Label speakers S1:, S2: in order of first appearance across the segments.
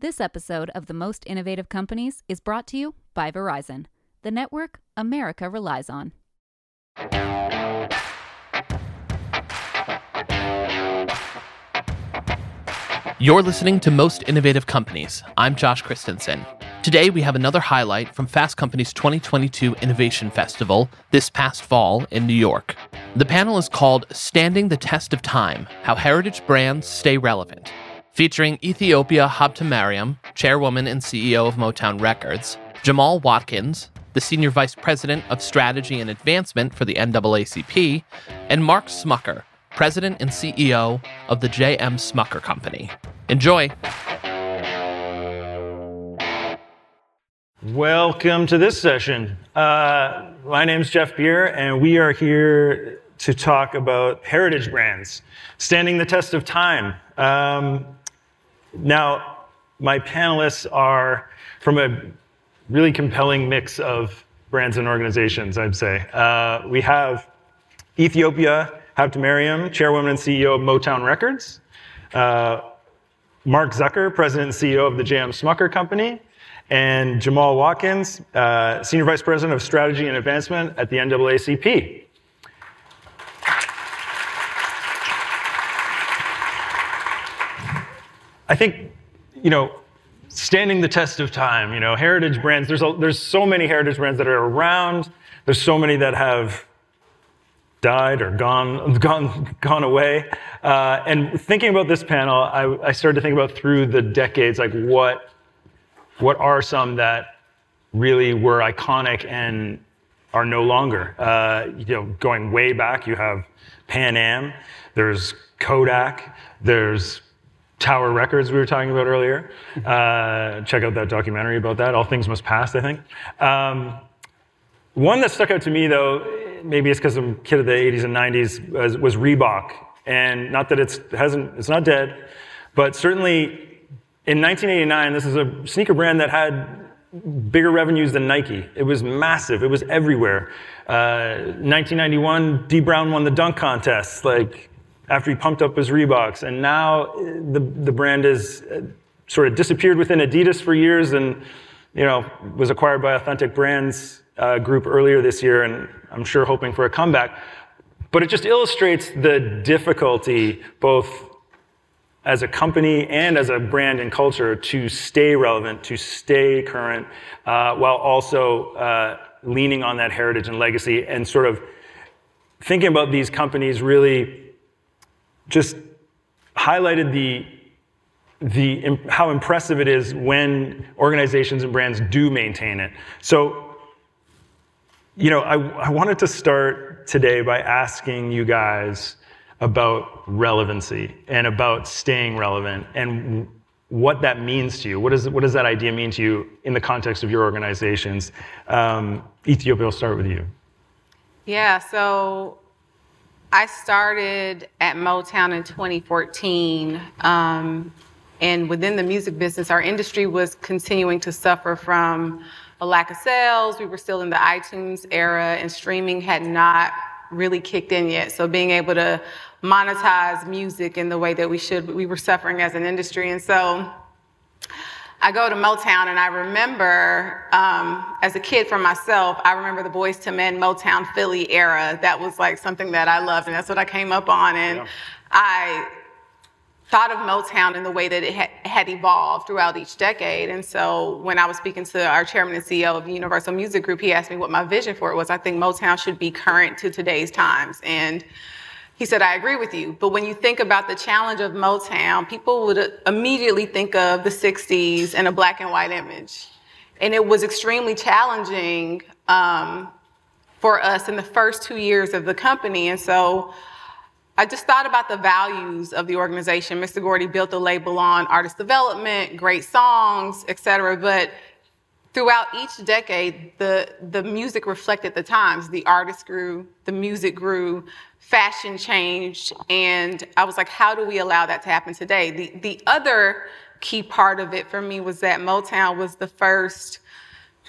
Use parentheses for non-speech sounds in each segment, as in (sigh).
S1: This episode of The Most Innovative Companies is brought to you by Verizon, the network America relies on.
S2: You're listening to Most Innovative Companies. I'm Josh Christensen. Today, we have another highlight from Fast Company's 2022 Innovation Festival this past fall in New York. The panel is called Standing the Test of Time How Heritage Brands Stay Relevant, featuring Ethiopia Habtemariam, chairwoman and CEO of Motown Records, Jamal Watkins, the Senior Vice President of Strategy and Advancement for the NAACP, and Mark Smucker, President and CEO of the J.M. Smucker Company. Enjoy!
S3: Welcome to this session. Uh, my name is Jeff Beer, and we are here to talk about heritage brands standing the test of time. Um, now, my panelists are from a really compelling mix of brands and organizations, I'd say. Uh, we have Ethiopia Habtemariam, chairwoman and CEO of Motown Records. Uh, Mark Smucker, president and CEO of the J.M. Smucker Company and Jamal Watkins, uh, Senior Vice President of Strategy and Advancement at the NAACP. I think, you know, standing the test of time, you know, heritage brands, there's, a, there's so many heritage brands that are around, there's so many that have died or gone, (laughs) gone, gone away. Uh, and thinking about this panel, I, I started to think about through the decades, like what what are some that really were iconic and are no longer? Uh, you know, going way back, you have Pan Am, there's Kodak, there's Tower Records we were talking about earlier. Uh, check out that documentary about that. All Things Must Pass, I think. Um, one that stuck out to me, though, maybe it's because I'm a kid of the 80s and 90s, was, was Reebok. And not that it's hasn't, it's not dead, but certainly in 1989, this is a sneaker brand that had bigger revenues than Nike. It was massive. It was everywhere. Uh, 1991, Dee Brown won the dunk contest, like after he pumped up his Reeboks, and now uh, the the brand is uh, sort of disappeared within Adidas for years, and you know was acquired by Authentic Brands uh, Group earlier this year, and I'm sure hoping for a comeback. But it just illustrates the difficulty both as a company and as a brand and culture to stay relevant, to stay current, uh, while also uh, leaning on that heritage and legacy and sort of thinking about these companies really just highlighted the the how impressive it is when organizations and brands do maintain it. So, you know, I, I wanted to start today by asking you guys about relevancy and about staying relevant and what that means to you. What, is, what does that idea mean to you in the context of your organizations? Um, Ethiopia, will start with you.
S4: Yeah, so I started at Motown in 2014. Um, and within the music business, our industry was continuing to suffer from a lack of sales. We were still in the iTunes era, and streaming had not really kicked in yet. So being able to monetize music in the way that we should, we were suffering as an industry. And so I go to Motown and I remember, um, as a kid for myself, I remember the Boyz II Men Motown Philly era. That was like something that I loved and that's what I came up on. And yeah. I thought of Motown in the way that it ha- had evolved throughout each decade. And so when I was speaking to our chairman and CEO of Universal Music Group, he asked me what my vision for it was. I think Motown should be current to today's times. And he said, I agree with you. But when you think about the challenge of Motown, people would immediately think of the 60s and a black and white image. And it was extremely challenging um, for us in the first two years of the company. And so I just thought about the values of the organization. Mr. Gordy built the label on artist development, great songs, et cetera. But throughout each decade, the, the music reflected the times. The artists grew, the music grew, fashion changed. And I was like, how do we allow that to happen today? The, the other key part of it for me was that Motown was the first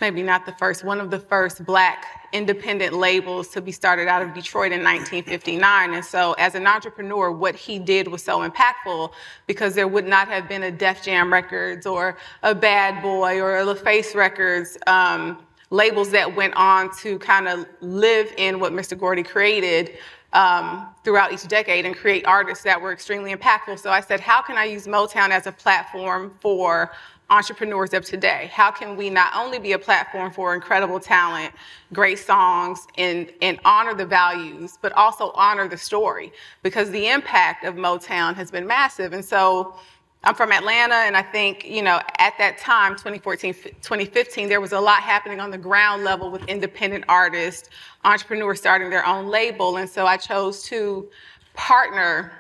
S4: maybe not the first, one of the first black independent labels to be started out of Detroit in 1959. And so, as an entrepreneur, what he did was so impactful because there would not have been a Def Jam Records or a Bad Boy or a LaFace Records. Um, labels that went on to kind of live in what Mr. Gordy created um, throughout each decade and create artists that were extremely impactful. So I said, how can I use Motown as a platform for entrepreneurs of today? How can we not only be a platform for incredible talent, great songs, and, and honor the values, but also honor the story? Because the impact of Motown has been massive. And so I'm from Atlanta, and I think, you know, at that time, 2014, 2015, there was a lot happening on the ground level with independent artists, entrepreneurs starting their own label. And so I chose to partner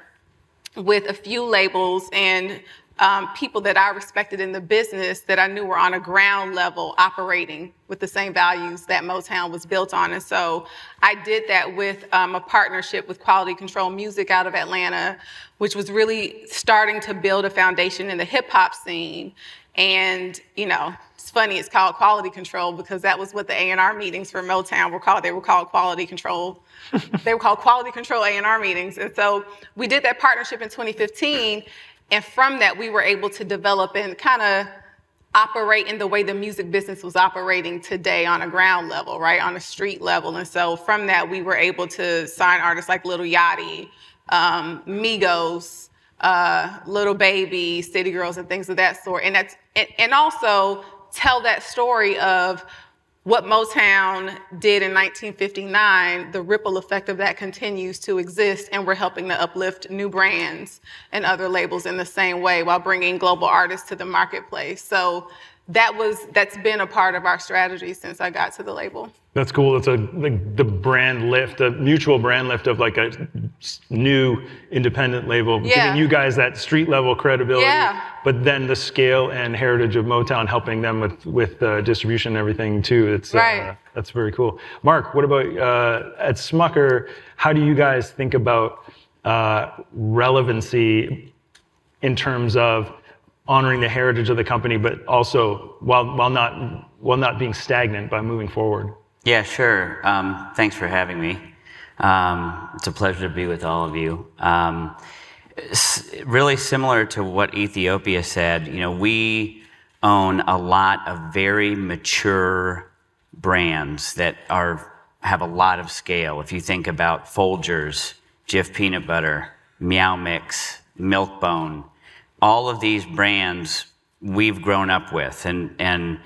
S4: with a few labels and um, people that I respected in the business that I knew were on a ground level operating with the same values that Motown was built on. And so I did that with um, a partnership with Quality Control Music out of Atlanta, which was really starting to build a foundation in the hip hop scene. And, you know, it's funny, it's called quality control because that was what the A&R meetings for Motown were called. They were called quality control. (laughs) they were called quality control A&R meetings. And so we did that partnership in 2015 and from that, we were able to develop and kind of operate in the way the music business was operating today on a ground level, right? On a street level. And so from that, we were able to sign artists like Lil Yachty, um, Migos, uh, Lil Baby, City Girls, and things of that sort. And that's and, and also tell that story of what Motown did in 1959, the ripple effect of that continues to exist, and we're helping to uplift new brands and other labels in the same way while bringing global artists to the marketplace. So that was that's been a part of our strategy since I got to the label.
S3: That's cool. It's a like the brand lift, a mutual brand lift of like a new independent label,
S4: Yeah.
S3: giving you guys that street level credibility.
S4: Yeah.
S3: But then the scale and heritage of Motown helping them with with uh, distribution and everything too. It's uh,
S4: Right.
S3: that's very cool. Mark, what about uh, at Smucker? How do you guys think about uh, relevancy in terms of honoring the heritage of the company, but also while while not while not being stagnant by moving forward?
S5: Yeah, sure. Um, thanks for having me. Um, it's a pleasure to be with all of you. Um, really similar to what Ethiopia said, you know, we own a lot of very mature brands that are have a lot of scale. If you think about Folgers, Jif Peanut Butter, Meow Mix, Milkbone, all of these brands we've grown up with. And and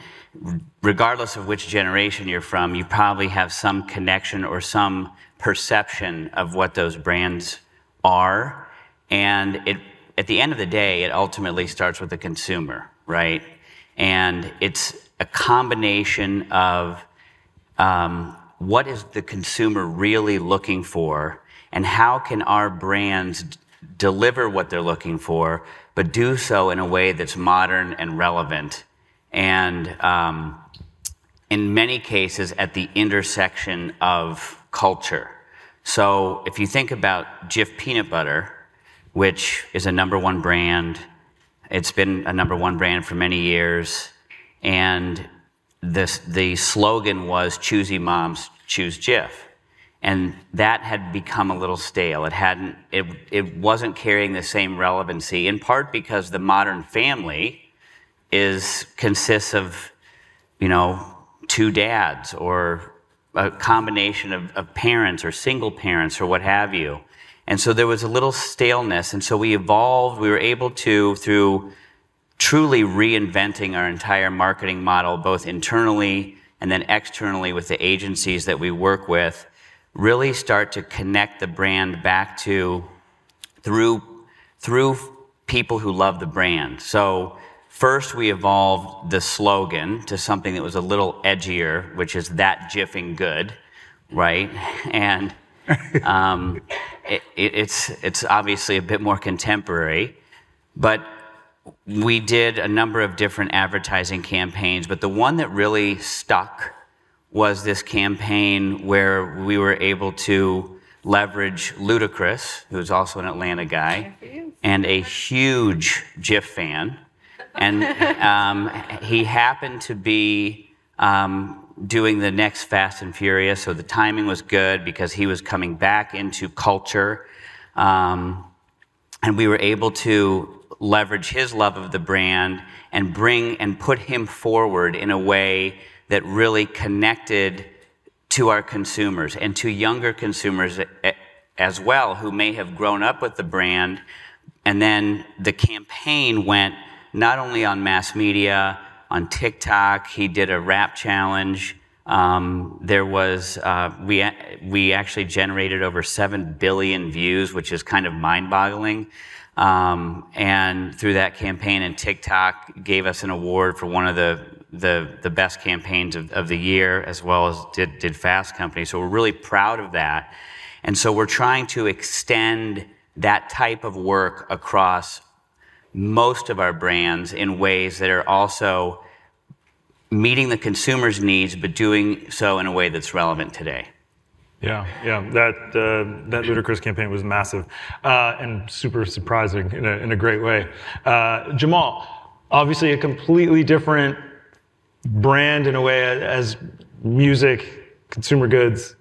S5: regardless of which generation you're from you probably have some connection or some perception of what those brands are. And it at the end of the day it ultimately starts with the consumer right? And it's a combination of um, what is the consumer really looking for? And how can our brands deliver what they're looking for but do so in a way that's modern and relevant. And um, in many cases at the intersection of culture. So if you think about jif peanut butter which is a number one brand it's been a number one brand for many years and this, the slogan was choosy moms choose jif and that had become a little stale. It hadn't it, it wasn't carrying the same relevancy in part because the modern family is consists of you know two dads or a combination of, of parents or single parents or what have you. And so there was a little staleness. And so we evolved. We were able to through truly reinventing our entire marketing model, both internally and then externally with the agencies that we work with, really start to connect the brand back to through, through people who love the brand. So first we evolved the slogan to something that was a little edgier, which is that jiffing good, right? (laughs) And um, it, it, it's, it's obviously a bit more contemporary, but we did a number of different advertising campaigns, but the one that really stuck was this campaign where we were able to leverage Ludacris, who's also an Atlanta guy, and a huge Jif fan. And (laughs) um, he happened to be um, doing the next Fast and Furious, so the timing was good because he was coming back into culture. Um, and we were able to leverage his love of the brand and bring and put him forward in a way that really connected to our consumers and to younger consumers as well who may have grown up with the brand. And then the campaign went not only on mass media, on TikTok. He did a rap challenge. Um, there was uh, we we actually generated over seven billion views, which is kind of mind-boggling. Um, and through that campaign, and TikTok gave us an award for one of the the, the best campaigns of, of the year, as well as did, did Fast Company. So we're really proud of that. And so we're trying to extend that type of work across most of our brands in ways that are also meeting the consumer's needs, but doing so in a way that's relevant today.
S3: Yeah, yeah, that uh, that Ludacris campaign was massive uh, and super surprising in a, in a great way. Uh, Jamal, obviously a completely different brand in a way as music, consumer goods.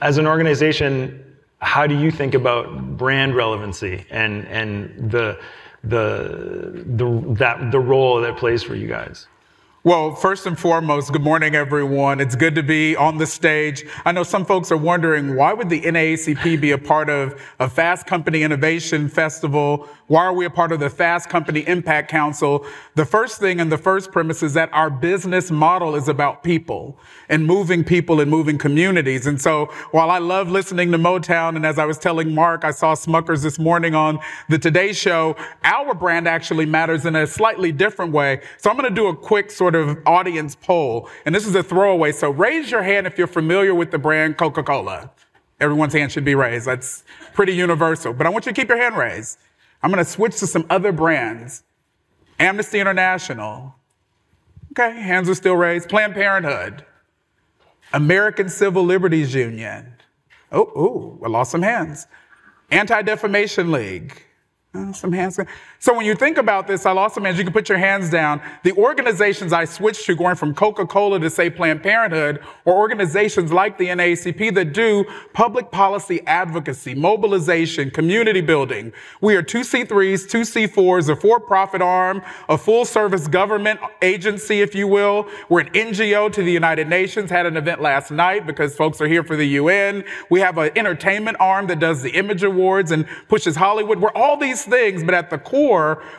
S3: As an organization, how do you think about brand relevancy and and the the the that the role that plays for you guys?
S6: Well, first and foremost, good morning, everyone. It's good to be on the stage. I know some folks are wondering why would the NAACP be a part of a Fast Company Innovation Festival why are we a part of the Fast Company Impact Council? The first thing and the first premise is that our business model is about people and moving people and moving communities. And so while I love listening to Motown, and as I was telling Mark, I saw Smuckers this morning on the Today Show, our brand actually matters in a slightly different way. So I'm going to do a quick sort of audience poll. And this is a throwaway. So raise your hand if you're familiar with the brand Coca-Cola. Everyone's hand should be raised. That's pretty universal. But I want you to keep your hand raised. I'm going to switch to some other brands. Amnesty International. Okay, hands are still raised. Planned Parenthood. American Civil Liberties Union. Oh, oh, I lost some hands. Anti Defamation League. Uh, some hands. So when you think about this, I lost some hands. You can put your hands down. The organizations I switched to, going from Coca-Cola to say Planned Parenthood, or organizations like the NAACP that do public policy advocacy, mobilization, community building. We are two C3s, two C4s, a for-profit arm, a full-service government agency, if you will. We're an NGO to the United Nations. Had an event last night because folks are here for the UN. We have an entertainment arm that does the Image Awards and pushes Hollywood. We're all these things, but at the core,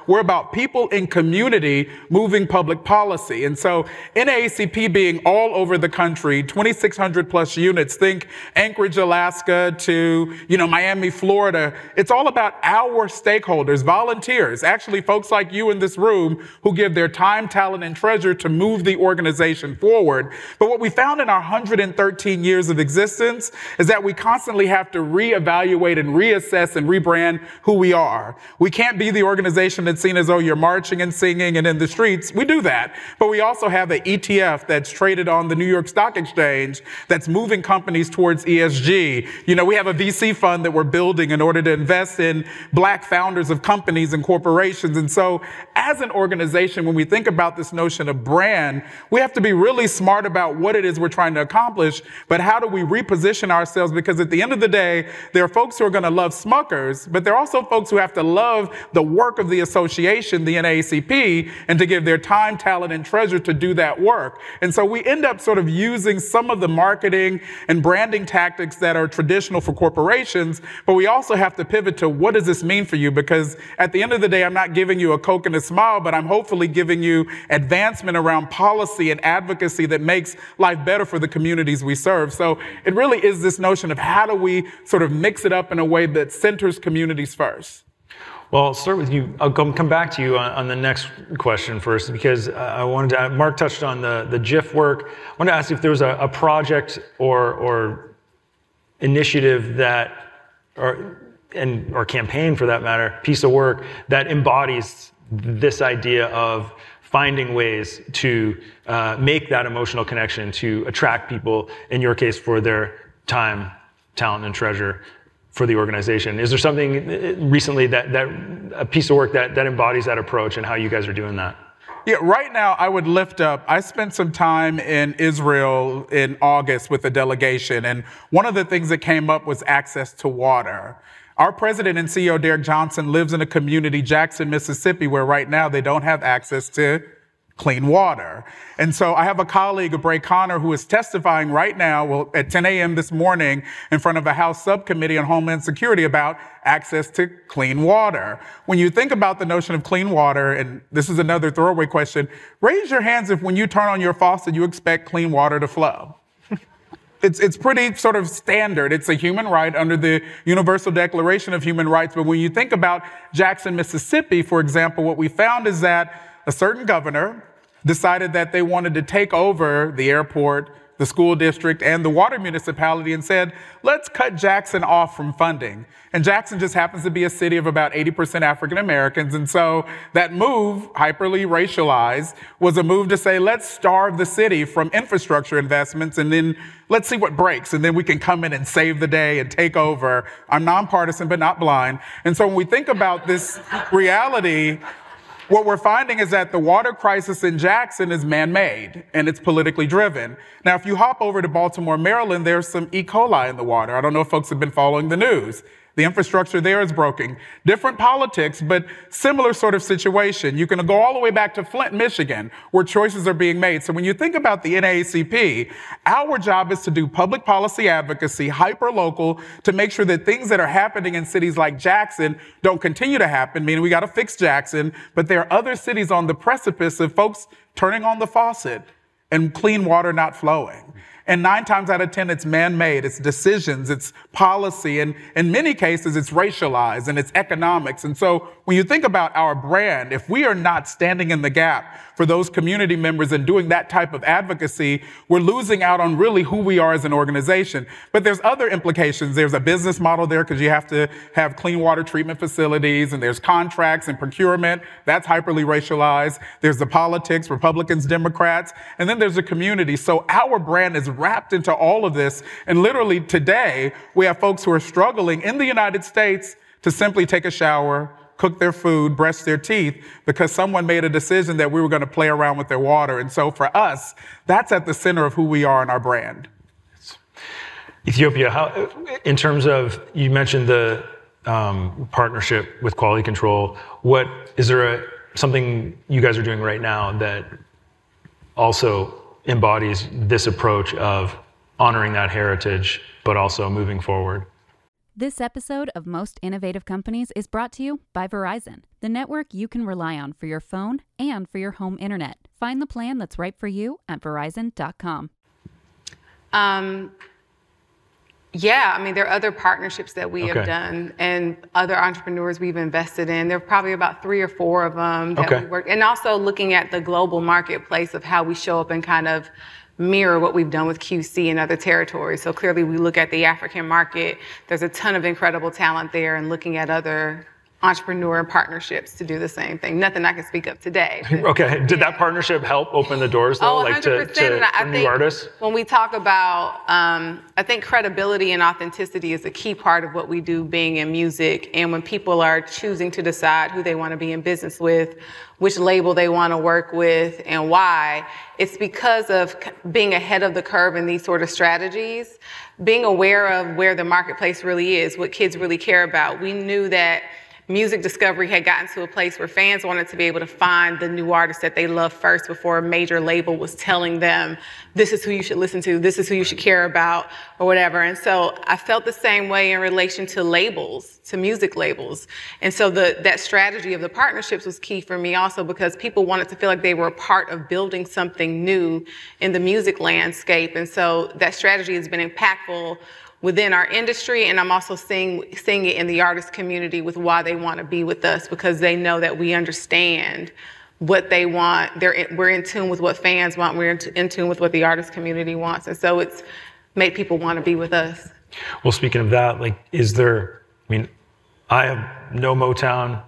S6: we're about people in community moving public policy. And so NAACP being all over the country, 2,600 plus units, think Anchorage, Alaska to, you know, Miami, Florida. It's all about our stakeholders, volunteers, actually folks like you in this room who give their time, talent, and treasure to move the organization forward. But what we found in our 113 years of existence is that we constantly have to reevaluate and reassess and rebrand who we are. We can't be the organization that's seen as though you're marching and singing and in the streets. We do that. But we also have an ETF that's traded on the New York Stock Exchange that's moving companies towards ESG. You know, we have a VC fund that we're building in order to invest in black founders of companies and corporations. And so as an organization, when we think about this notion of brand, we have to be really smart about what it is we're trying to accomplish, but how do we reposition ourselves? Because at the end of the day, there are folks who are going to love Smuckers, but there are also folks who have to love the work of the association, the NAACP, and to give their time, talent, and treasure to do that work. And so we end up sort of using some of the marketing and branding tactics that are traditional for corporations, but we also have to pivot to what does this mean for you? Because at the end of the day, I'm not giving you a Coke and a smile, but I'm hopefully giving you advancement around policy and advocacy that makes life better for the communities we serve. So it really is this notion of how do we sort of mix it up in a way that centers communities first.
S3: Well, I'll start with you. I'll come, come back to you on, on the next question first because I wanted to. Mark touched on the the Jif work. I wanted to ask if there was a, a project or or initiative that or and or campaign for that matter, piece of work that embodies this idea of finding ways to uh, make that emotional connection to attract people. In your case, for their time, talent, and treasure for the organization. Is there something uh, recently that, that a piece of work that, that embodies that approach and how you guys are doing that?
S6: Yeah, right now I would lift up. I spent some time in Israel in August with a delegation, and one of the things that came up was access to water. Our president and CEO, Derrick Johnson, lives in a community, Jackson, Mississippi, where right now they don't have access to clean water. And so I have a colleague, Abre' Conner, who is testifying right now, well, at 10 a.m. this morning in front of a House subcommittee on Homeland Security about access to clean water. When you think about the notion of clean water, and this is another throwaway question, raise your hands if when you turn on your faucet, you expect clean water to flow. (laughs) It's, it's pretty sort of standard. It's a human right under the Universal Declaration of Human Rights. But when you think about Jackson, Mississippi, for example, what we found is that a certain governor decided that they wanted to take over the airport, the school district, and the water municipality and said, let's cut Jackson off from funding. And Jackson just happens to be a city of about 80% African Americans. And so that move, hyperly racialized, was a move to say, let's starve the city from infrastructure investments and then let's see what breaks. And then we can come in and save the day and take over. I'm nonpartisan, but not blind. And so when we think about this reality, what we're finding is that the water crisis in Jackson is man made and it's politically driven. Now, if you hop over to Baltimore, Maryland, there's some E. coli in the water. I don't know if folks have been following the news. The infrastructure there is broken. Different politics, but similar sort of situation. You can go all the way back to Flint, Michigan, where choices are being made. So when you think about the NAACP, our job is to do public policy advocacy, hyper local, to make sure that things that are happening in cities like Jackson don't continue to happen, meaning we got to fix Jackson, but there are other cities on the precipice of folks turning on the faucet and clean water not flowing. And nine times out of 10, it's man made, it's decisions, it's policy, and in many cases, it's racialized and it's economics. And so when you think about our brand, if we are not standing in the gap for those community members and doing that type of advocacy, we're losing out on really who we are as an organization. But there's other implications. There's a business model there because you have to have clean water treatment facilities, and there's contracts and procurement. That's hyperly racialized. There's the politics, Republicans, Democrats, and then there's the community. So our brand is wrapped into all of this. And literally today, we have folks who are struggling in the United States to simply take a shower, cook their food, brush their teeth, because someone made a decision that we were going to play around with their water. And so for us, that's at the center of who we are and our brand.
S3: Ethiopia, how, in terms of, you mentioned the um, partnership with quality control. What is there a, something you guys are doing right now that also embodies this approach of honoring that heritage, but also moving forward?
S1: This episode of Most Innovative Companies is brought to you by Verizon, the network you can rely on for your phone and for your home internet. Find the plan that's right for you at verizon.com.
S4: Um, yeah, I mean, there are other partnerships that we
S3: Okay.
S4: have done and other entrepreneurs we've invested in. There are probably about three or four of them that
S3: Okay.
S4: we work, and also looking at the global marketplace of how we show up and kind of mirror what we've done with QC in other territories. So clearly, we look at the African market. There's a ton of incredible talent there, and looking at other entrepreneur partnerships to do the same thing. Nothing I can speak of today. (laughs)
S3: Okay, did that partnership help open the doors though,
S4: Oh,
S3: like to,
S4: 100%.
S3: to for new artists?
S4: When we talk about, um, I think credibility and authenticity is a key part of what we do being in music. And when people are choosing to decide who they want to be in business with, which label they want to work with, and why, it's because of being ahead of the curve in these sort of strategies, being aware of where the marketplace really is, what kids really care about. We knew that music discovery had gotten to a place where fans wanted to be able to find the new artist that they love first before a major label was telling them this is who you should listen to. This is who you should care about or whatever. And so i felt the same way in relation to labels to music labels. And so the that strategy of the partnerships was key for me also because people wanted to feel like they were a part of building something new in the music landscape. And so that strategy has been impactful within our industry and i'm also seeing seeing it in the artist community with why they want to be with us because they know that we understand what they want They're in, we're in tune with what fans want we're in, t- in tune with what the artist community wants and so it's made people want to be with us
S3: Well, speaking of that, like, is there? I mean, I have no Motown,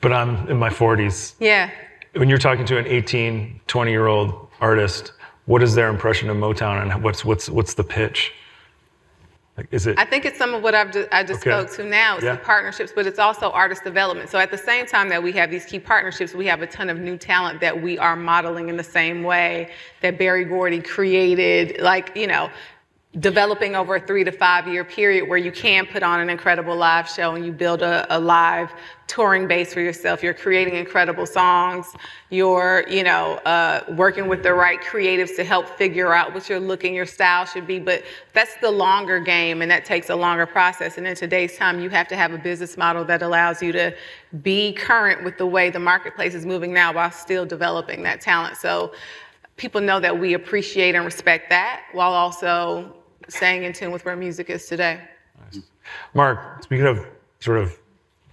S3: but I'm in my 40s.
S4: yeah
S3: When you're talking to an 18, 20 year old artist, what is their impression of Motown, and what's what's what's the pitch? Like, is it?
S4: I think it's some of what I've just, I just
S3: Okay.
S4: spoke to now. It's
S3: Yeah.
S4: the partnerships, but it's also artist development. So at the same time that we have these key partnerships, we have a ton of new talent that we are modeling in the same way that Berry Gordy created. Like you know, developing over a three to five year period where you can put on an incredible live show and you build a, a live touring base for yourself. You're creating incredible songs. You're, you know, uh, working with the right creatives to help figure out what your look and your style should be. But that's the longer game and that takes a longer process. And in today's time, you have to have a business model that allows you to be current with the way the marketplace is moving now while still developing that talent. So people know that we appreciate and respect that while also staying in tune with where music is today.
S3: Mark, speaking of sort of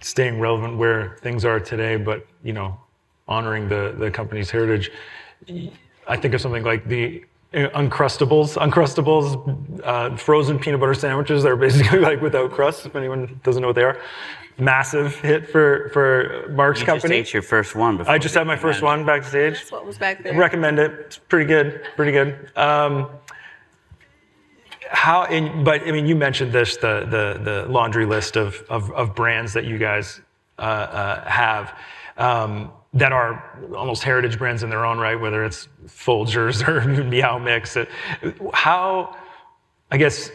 S3: staying relevant where things are today, but you know, honoring the the company's heritage, I think of something like the uh, Uncrustables, Uncrustables, uh, frozen peanut butter sandwiches that are basically like without crust. If anyone doesn't know what they are, massive hit for for Mark's
S5: You
S3: company.
S5: just ate your first one before.
S3: I just had my first one backstage.
S4: That's what was back there.
S3: Recommend it. It's pretty good. Pretty good. Um, how? In, but I mean, you mentioned this the the the laundry list of of, of brands that you guys uh, uh, have. Um, that are almost heritage brands in their own right, whether it's Folgers (laughs) or Meow Mix. How, I guess,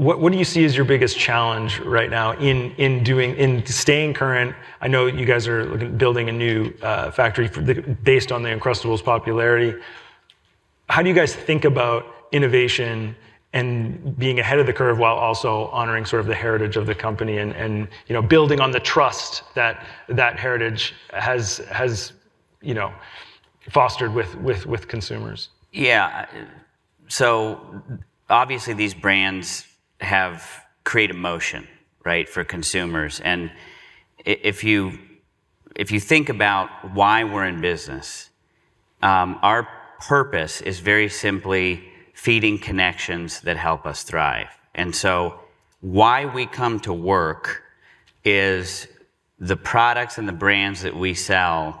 S3: what, what do you see as your biggest challenge right now in, in doing in staying current? I know you guys are looking, building a new uh, factory the, based on the Uncrustables popularity. How do you guys think about innovation and being ahead of the curve while also honoring sort of the heritage of the company and, and you know building on the trust that that heritage has has you know fostered with with with consumers?
S5: Yeah. So obviously, these brands have create emotion, right, for consumers. And if you if you think about why we're in business, um, our purpose is very simply feeding connections that help us thrive. And so, why we come to work is the products and the brands that we sell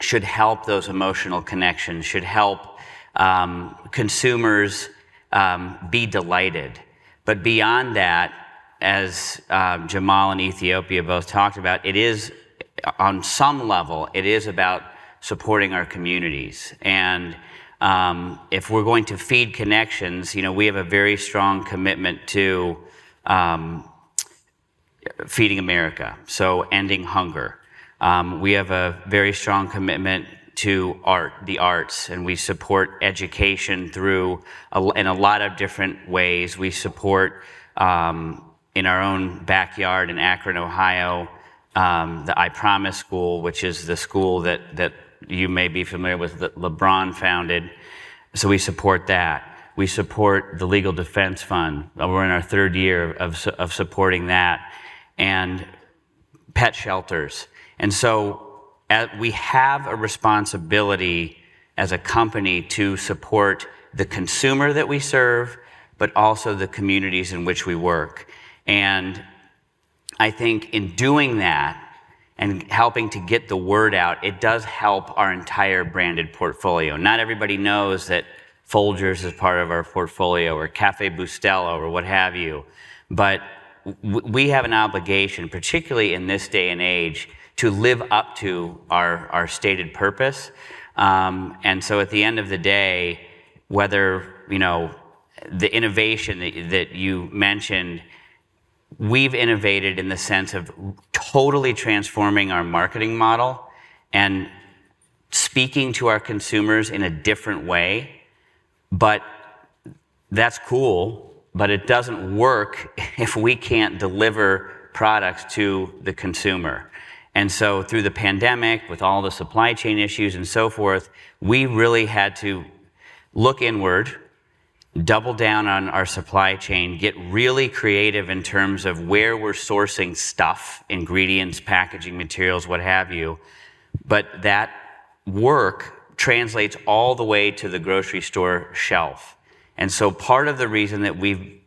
S5: should help those emotional connections, should help um, consumers um, be delighted. But beyond that, as um, Jamal and Ethiopia both talked about, it is, on some level, it is about supporting our communities. And um, if we're going to feed connections, you know, we have a very strong commitment to um, feeding America, so ending hunger. Um, we have a very strong commitment to art, the arts, and we support education through a, in a lot of different ways. We support um, in our own backyard in Akron, Ohio, um, the I Promise School, which is the school that that you may be familiar with that LeBron founded. So we support that. We support the Legal Defense Fund. Uh, We're in our third year of, of supporting that. And pet shelters. And so Uh, we have a responsibility as a company to support the consumer that we serve, but also the communities in which we work. And I think in doing that and helping to get the word out, it does help our entire branded portfolio. Not everybody knows that Folgers is part of our portfolio or Cafe Bustelo or what have you. But we have an obligation, particularly in this day and age, to live up to our, our stated purpose. Um, and so at the end of the day, whether, you know, the innovation that, that you mentioned we've innovated in the sense of totally transforming our marketing model and speaking to our consumers in a different way. But that's cool, but it doesn't work (laughs) if we can't deliver products to the consumer. And so through the pandemic, with all the supply chain issues and so forth, we really had to look inward double down on our supply chain, get really creative in terms of where we're sourcing stuff, ingredients, packaging materials, what have you. But that work translates all the way to the grocery store shelf. And so part of the reason that we've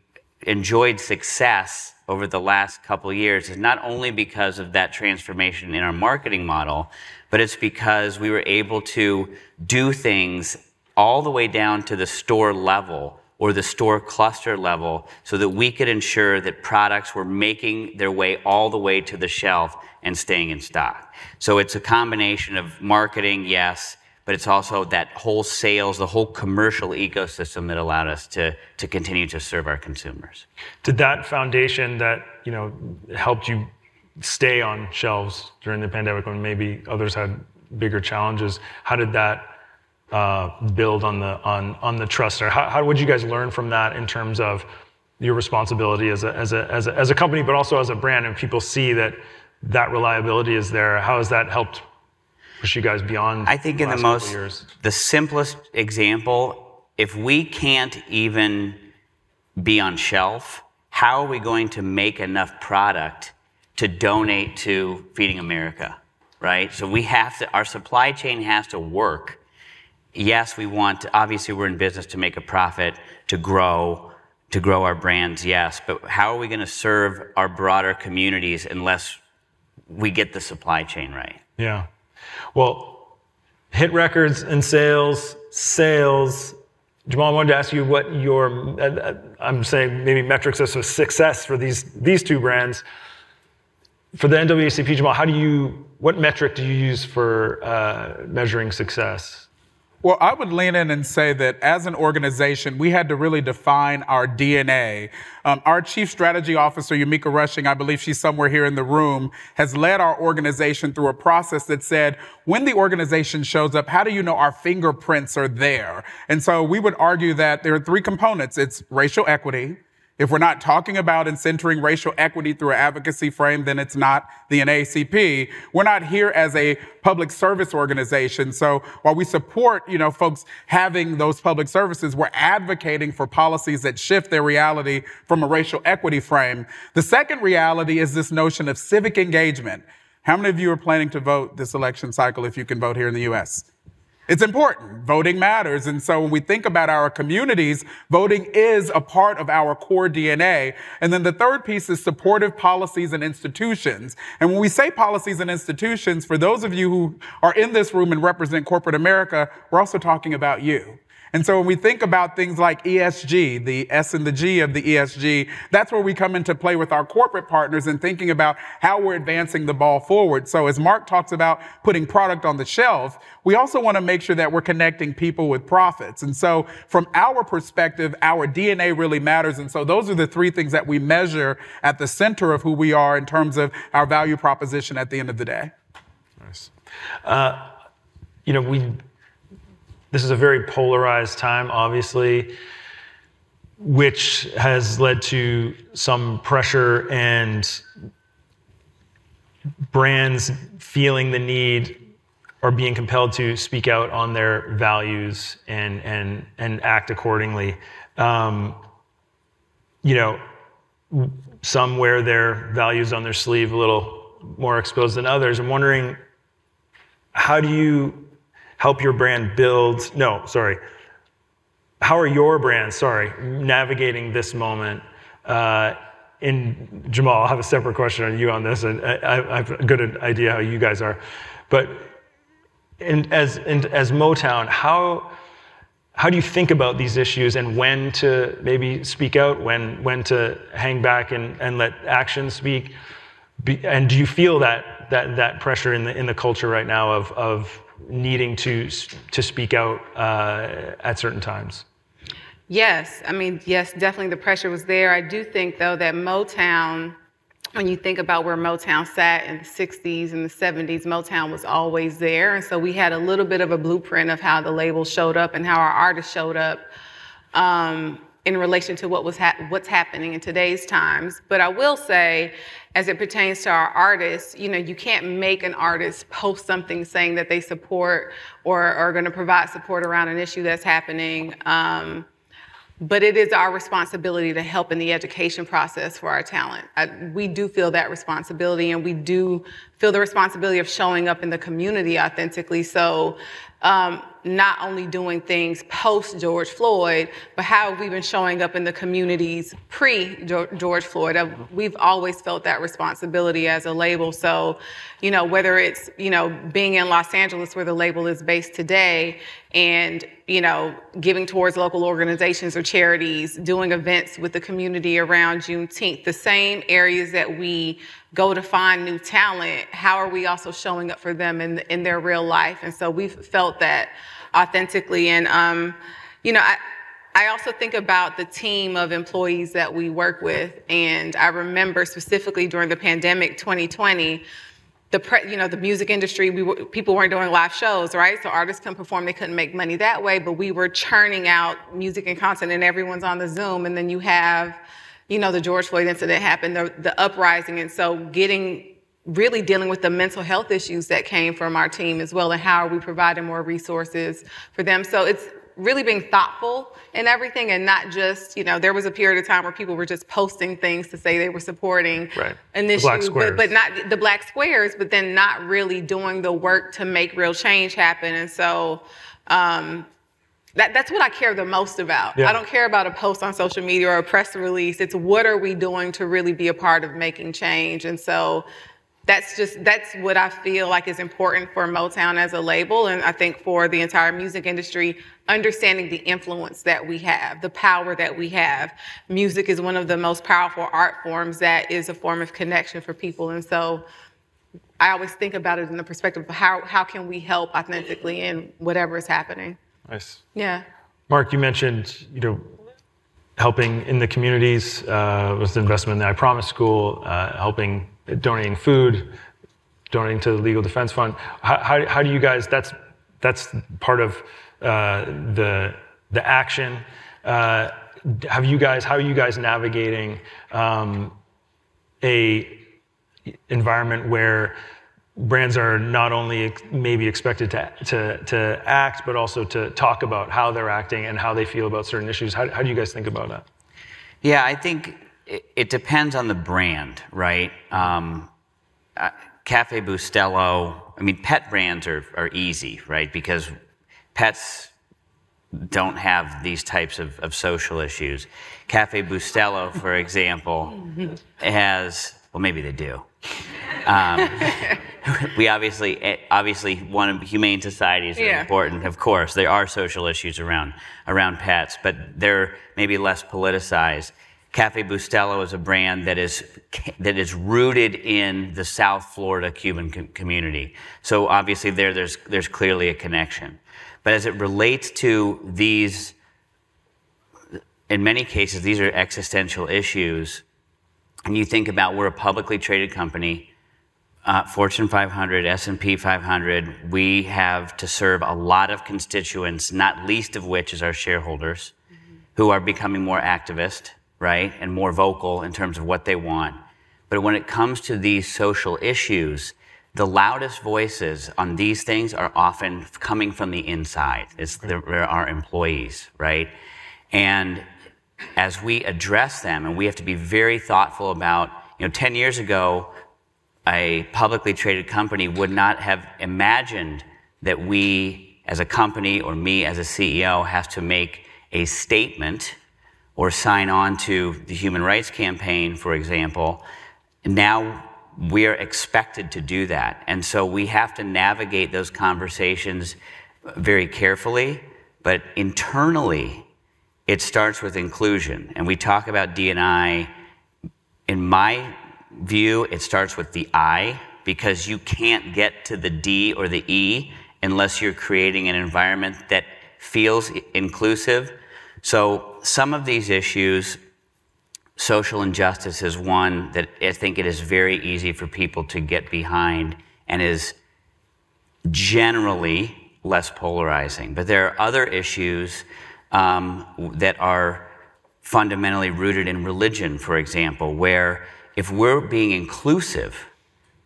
S5: enjoyed success over the last couple years is not only because of that transformation in our marketing model, but it's because we were able to do things all the way down to the store level or the store cluster level so that we could ensure that products were making their way all the way to the shelf and staying in stock. So it's a combination of marketing, yes, but it's also that whole sales, the whole commercial ecosystem that allowed us to, to continue to serve our consumers.
S3: Did that foundation that, you know, helped you stay on shelves during the pandemic when maybe others had bigger challenges, how did that uh, build on the on on the trust Or How, how would you guys learn from that in terms of your responsibility as a, as a as a as a company, but also as a brand, and people see that that reliability is there? How has that helped push you guys beyond?
S5: I think in the most
S3: years?
S5: the simplest example, if we can't even be on shelf, how are we going to make enough product to donate to Feeding America? Right? So we have to our supply chain has to work yes, we want, obviously, we're in business to make a profit, to grow, to grow our brands, yes, but how are we going to serve our broader communities unless we get the supply chain right?
S3: Yeah. Well, hit records and sales, sales. Jamal, I wanted to ask you what your, uh, I'm saying maybe metrics of success for these, these two brands. For the NAACP, Jamal, how do you, what metric do you use for uh, measuring success?
S6: Well, I would lean in and say that as an organization, we had to really define our DNA. Um, our chief strategy officer, Yumeka Rushing, I believe she's somewhere here in the room, has led our organization through a process that said, when the organization shows up, how do you know our fingerprints are there? And so we would argue that there are three components. It's racial equity, if we're not talking about and centering racial equity through an advocacy frame, then it's not the NAACP. We're not here as a public service organization. So while we support, you know, folks having those public services, we're advocating for policies that shift their reality from a racial equity frame. The second reality is this notion of civic engagement. How many of you are planning to vote this election cycle if you can vote here in the US? It's important. Voting matters. And so when we think about our communities, voting is a part of our core DNA. And then the third piece is supportive policies and institutions. And when we say policies and institutions, for those of you who are in this room and represent corporate America, we're also talking about you. And so when we think about things like ESG, the S and the G of the ESG, that's where we come into play with our corporate partners and thinking about how we're advancing the ball forward. So as Mark talks about putting product on the shelf, we also want to make sure that we're connecting people with profits. And so from our perspective, our DNA really matters. And so those are the three things that we measure at the center of who we are in terms of our value proposition at the end of the day.
S3: Nice. Uh, you know, we this is a very polarized time, obviously, which has led to some pressure and brands feeling the need or being compelled to speak out on their values and and and act accordingly. Um, you know, some wear their values on their sleeve a little more exposed than others. I'm wondering, how do you help your brand build, no, sorry. How are your brands, sorry, navigating this moment? Uh, in Jamal, I'll have a separate question on you on this, and I, I have a good idea how you guys are. But as, as Motown, how, how do you think about these issues and when to maybe speak out, when, when to hang back and, and let action speak? Be, and do you feel that, that, that pressure in the, in the culture right now of, of needing to to speak out uh, at certain times?
S4: Yes, I mean, yes, definitely the pressure was there. I do think though that Motown, when you think about where Motown sat in the 60s and the 70s, Motown was always there, and so we had a little bit of a blueprint of how the label showed up and how our artists showed up. Um, in relation to what was ha- what's happening in today's times. But I will say, as it pertains to our artists, you know, you can't make an artist post something saying that they support or are going to provide support around an issue that's happening. Um, but it is our responsibility to help in the education process for our talent. I, we do feel that responsibility, and we do feel the responsibility of showing up in the community authentically. So um, not only doing things post George Floyd, but how we've we been showing up in the communities pre George Floyd? We've always felt that responsibility as a label. So, you know, whether it's, you know, being in Los Angeles where the label is based today and, you know, giving towards local organizations or charities, doing events with the community around Juneteenth, the same areas that we go to find new talent, how are we also showing up for them in, in their real life? And so we've felt that authentically. And, um, you know, I, I also think about the team of employees that we work with. And I remember specifically during the pandemic 2020, the pre, you know the music industry we were, people weren't doing live shows right so artists couldn't perform they couldn't make money that way but we were churning out music and content and everyone's on the zoom and then you have you know the george floyd incident happened the, the uprising. And so getting really dealing with the mental health issues that came from our team as well and how are we providing more resources for them. So it's really being thoughtful in everything and not just you know there was a period of time where people were just posting things to say they were supporting
S3: right.
S4: an issue but, but not the black squares but then not really doing the work to make real change happen. And so um, that, that's what I care the most about. Yeah. I don't care about a post on social media or a press release. It's what are we doing to really be a part of making change. And so that's just that's what I feel like is important for Motown as a label, and I think for the entire music industry, understanding the influence that we have, the power that we have. Music is one of the most powerful art forms that is a form of connection for people, and so I always think about it in the perspective of how how can we help authentically in whatever is happening.
S3: Nice.
S4: Yeah.
S3: Mark, you mentioned you know helping in the communities uh, with the investment in the I Promise School, uh, helping donating food, donating to the Legal Defense Fund. How, how, how do you guys? That's that's part of uh, the the action. Uh, have you guys? How are you guys navigating um, a environment where brands are not only maybe expected to, to, to act, but also to talk about how they're acting and how they feel about certain issues. How, how do you guys think about that?
S5: Yeah, I think it, it depends on the brand, right? Um, uh, Cafe Bustelo, I mean, pet brands are, are easy, right? Because pets don't have these types of, of social issues. Cafe Bustelo, for example, (laughs) has, well, maybe they do. Um, (laughs) we obviously, eh, obviously, one humane societies are yeah. important. Of course, there are social issues around around pets, but they're maybe less politicized. Cafe Bustelo is a brand that is that is rooted in the South Florida Cuban com- community. So obviously there there's there's clearly a connection. But as it relates to these in many cases these are existential issues and you think about we're a publicly traded company uh, Fortune 500, S&P 500, we have to serve a lot of constituents, not least of which is our shareholders, mm-hmm. who are becoming more activist right? And more vocal in terms of what they want. But when it comes to these social issues, the loudest voices on these things are often coming from the inside. It's the, our employees, right? And as we address them, and we have to be very thoughtful about, you know, 10 years ago, a publicly traded company would not have imagined that we as a company or me as a CEO has to make a statement or sign on to the Human Rights Campaign, for example, now we're expected to do that. And so we have to navigate those conversations very carefully, but internally, it starts with inclusion. And we talk about D&I. In my view, it starts with the I, because you can't get to the D or the E unless you're creating an environment that feels inclusive so, some of these issues, social injustice is one that I think it is very easy for people to get behind and is generally less polarizing. But there are other issues um, that are fundamentally rooted in religion, for example, where if we're being inclusive,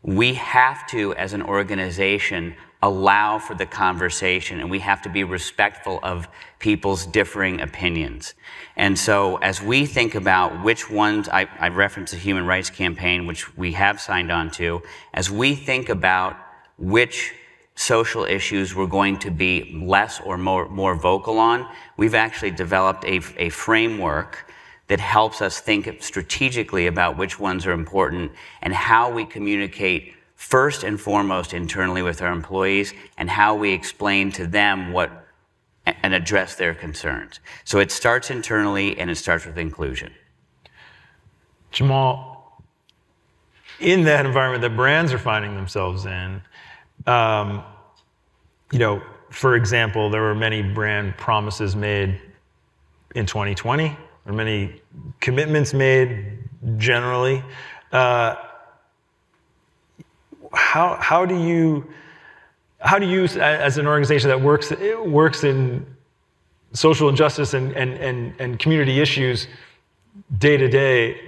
S5: we have to, as an organization, allow for the conversation and we have to be respectful of people's differing opinions. And so as we think about which ones, I, I referenced the Human Rights Campaign, which we have signed on to, as we think about which social issues we're going to be less or more, more vocal on, we've actually developed a, a framework that helps us think strategically about which ones are important and how we communicate first and foremost internally with our employees and how we explain to them what and address their concerns. So it starts internally and it starts with inclusion.
S3: Jamal, in that environment that brands are finding themselves in, um, you know, for example, there were many brand promises made in 2020, or many commitments made generally. Uh, how, how do you how do you as an organization that works works in social injustice and, and, and, and community issues day to day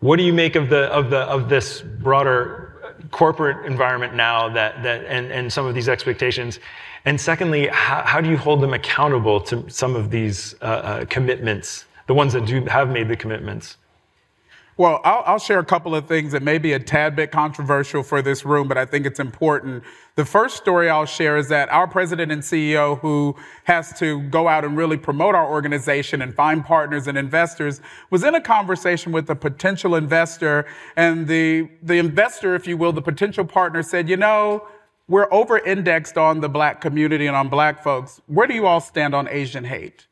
S3: what do you make of the of the of this broader corporate environment now that that and, and some of these expectations? And secondly, how, how do you hold them accountable to some of these uh, uh, commitments, the ones that do have made the commitments?
S6: Well, I'll, I'll, share a couple of things that may be a tad bit controversial for this room, but I think it's important. The first story I'll share is that our president and CEO, who has to go out and really promote our organization and find partners and investors, was in a conversation with a potential investor. And the, the investor, if you will, the potential partner said, You know, we're over indexed on the black community and on black folks. Where do you all stand on Asian hate?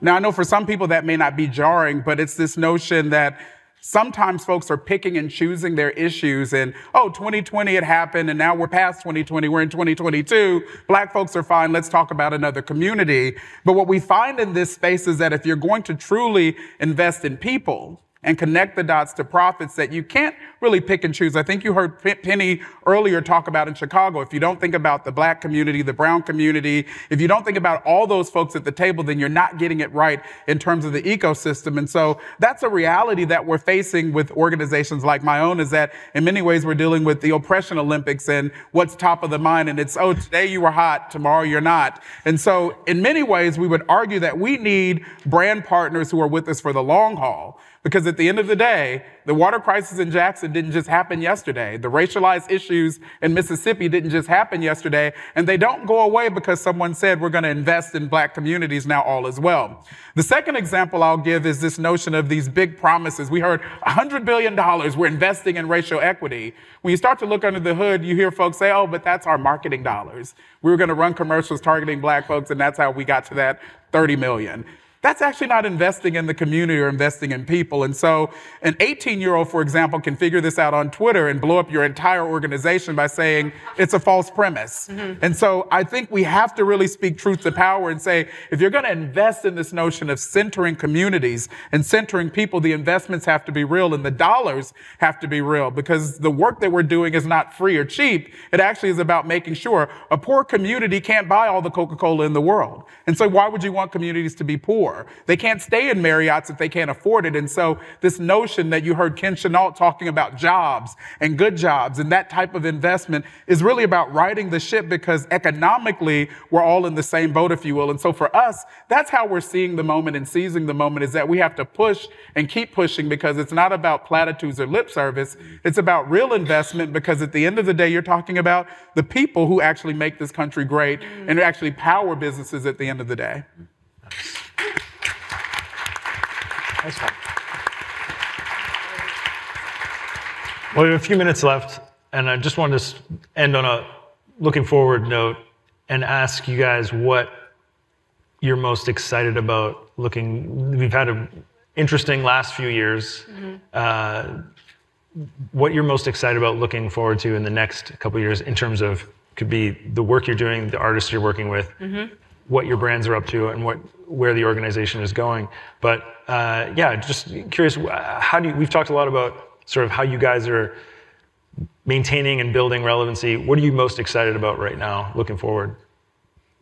S6: Now, I know for some people that may not be jarring, but it's this notion that sometimes folks are picking and choosing their issues and, oh, 2020 it happened and now we're past 2020, we're in 2022. Black folks are fine, let's talk about another community. But what we find in this space is that if you're going to truly invest in people, and connect the dots to profits that you can't really pick and choose. I think you heard Penny earlier talk about in Chicago. If you don't think about the black community, the brown community, if you don't think about all those folks at the table, then you're not getting it right in terms of the ecosystem. And so that's a reality that we're facing with organizations like my own is that in many ways we're dealing with the oppression Olympics and what's top of the mind. And it's, oh, today you were hot, tomorrow you're not. And so in many ways, we would argue that we need brand partners who are with us for the long haul because at the end of the day, the water crisis in Jackson didn't just happen yesterday. The racialized issues in Mississippi didn't just happen yesterday. And they don't go away because someone said we're going to invest in black communities now all as well. The second example I'll give is this notion of these big promises. We heard $100 billion we're investing in racial equity. When you start to look under the hood, you hear folks say, oh, but that's our marketing dollars. We were going to run commercials targeting black folks, and that's how we got to that 30 million. That's actually not investing in the community or investing in people. And so, an 18 year old, for example, can figure this out on Twitter and blow up your entire organization by saying it's a false premise. Mm-hmm. And so, I think we have to really speak truth to power and say if you're going to invest in this notion of centering communities and centering people, the investments have to be real and the dollars have to be real because the work that we're doing is not free or cheap. It actually is about making sure a poor community can't buy all the Coca Cola in the world. And so, why would you want communities to be poor? They can't stay in Marriott's if they can't afford it. And so this notion that you heard Ken Chenault talking about jobs and good jobs and that type of investment is really about riding the ship because economically we're all in the same boat, if you will. And so for us, that's how we're seeing the moment and seizing the moment is that we have to push and keep pushing because it's not about platitudes or lip service. It's about real investment because at the end of the day, you're talking about the people who actually make this country great and actually power businesses at the end of the day.
S3: Well, we have a few minutes left, and I just wanted to end on a looking forward note and ask you guys what you're most excited about looking. We've had an interesting last few years. Mm-hmm. Uh, what you're most excited about looking forward to in the next couple years in terms of could be the work you're doing, the artists you're working with, mm-hmm what your brands are up to and what where the organization is going. But uh, yeah, just curious, how do you, we've talked a lot about sort of how you guys are maintaining and building relevancy. What are you most excited about right now, looking forward?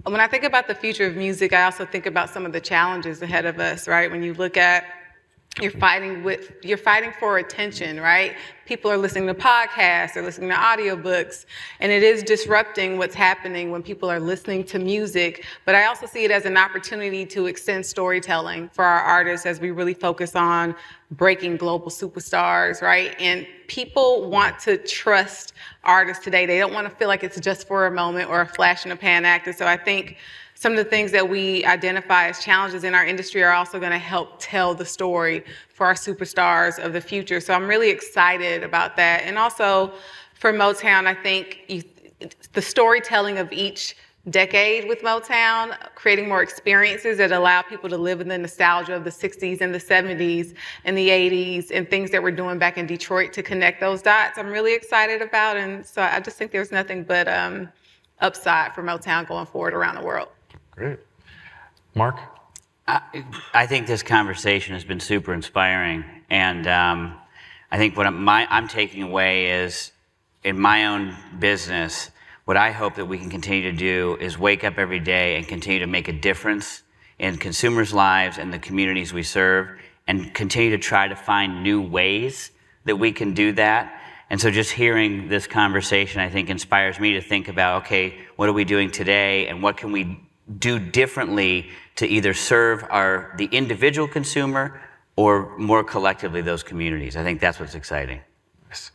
S4: When I think about the future of music, I also think about some of the challenges ahead of us. Right, when you look at you're fighting with you're fighting for attention right? People are listening to podcasts they're listening to audiobooks and it is disrupting what's happening when people are listening to music. But i also see it as an opportunity to extend storytelling for our artists as we really focus on breaking global superstars right? And people want to trust artists today. They don't want to feel like it's just for a moment or a flash in a pan act. And so i think some of the things that we identify as challenges in our industry are also going to help tell the story for our superstars of the future. So I'm really excited about that. And also for Motown, I think you, the storytelling of each decade with Motown, creating more experiences that allow people to live in the nostalgia of the 60s and the 70s and the 80s and things that we're doing back in Detroit to connect those dots. I'm really excited about. And so I just think there's nothing but um, upside for Motown going forward around the world.
S3: Great. Mark?
S5: I, I think this conversation has been super inspiring. And um, I think what I'm, my, I'm taking away is in my own business, what I hope that we can continue to do is wake up every day and continue to make a difference in consumers' lives and the communities we serve and continue to try to find new ways that we can do that. And so just hearing this conversation, I think, inspires me to think about okay, what are we doing today and what can we do differently to either serve our the individual consumer or more collectively those communities. I think that's what's exciting.
S3: Yes.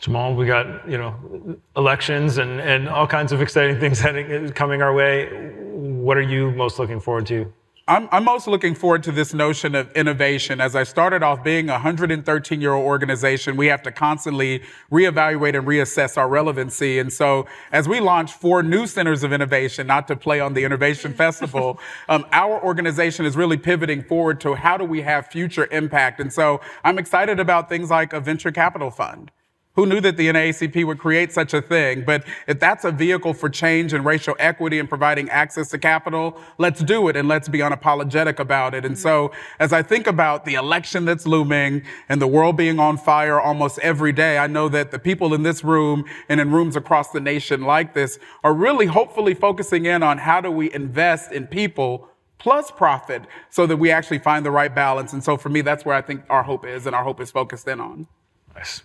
S3: Jamal, we got you know elections and, and all kinds of exciting things (laughs) coming our way. What are you most looking forward to
S6: I'm, I'm, most looking forward to this notion of innovation. As I started off being a 113 year old organization, we have to constantly reevaluate and reassess our relevancy. And so, as we launch four new centers of innovation, not to play on the Innovation (laughs) Festival, um, our organization is really pivoting forward to how do we have future impact. And so, I'm excited about things like a venture capital fund. Who knew that the NAACP would create such a thing? But if that's a vehicle for change and racial equity and providing access to capital, let's do it and let's be unapologetic about it. And so mm-hmm. as I think about the election that's looming and the world being on fire almost every day, I know that the people in this room and in rooms across the nation like this are really hopefully focusing in on how do we invest in people plus profit so that we actually find the right balance. And so for me, that's where I think our hope is and our hope is focused in on.
S3: Nice.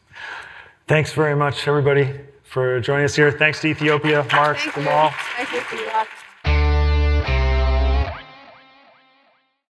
S3: Thanks very much, everybody, for joining us here. Thanks to Ethiopia, Mark,
S4: Thank
S3: Jamal.
S4: You. Thank you.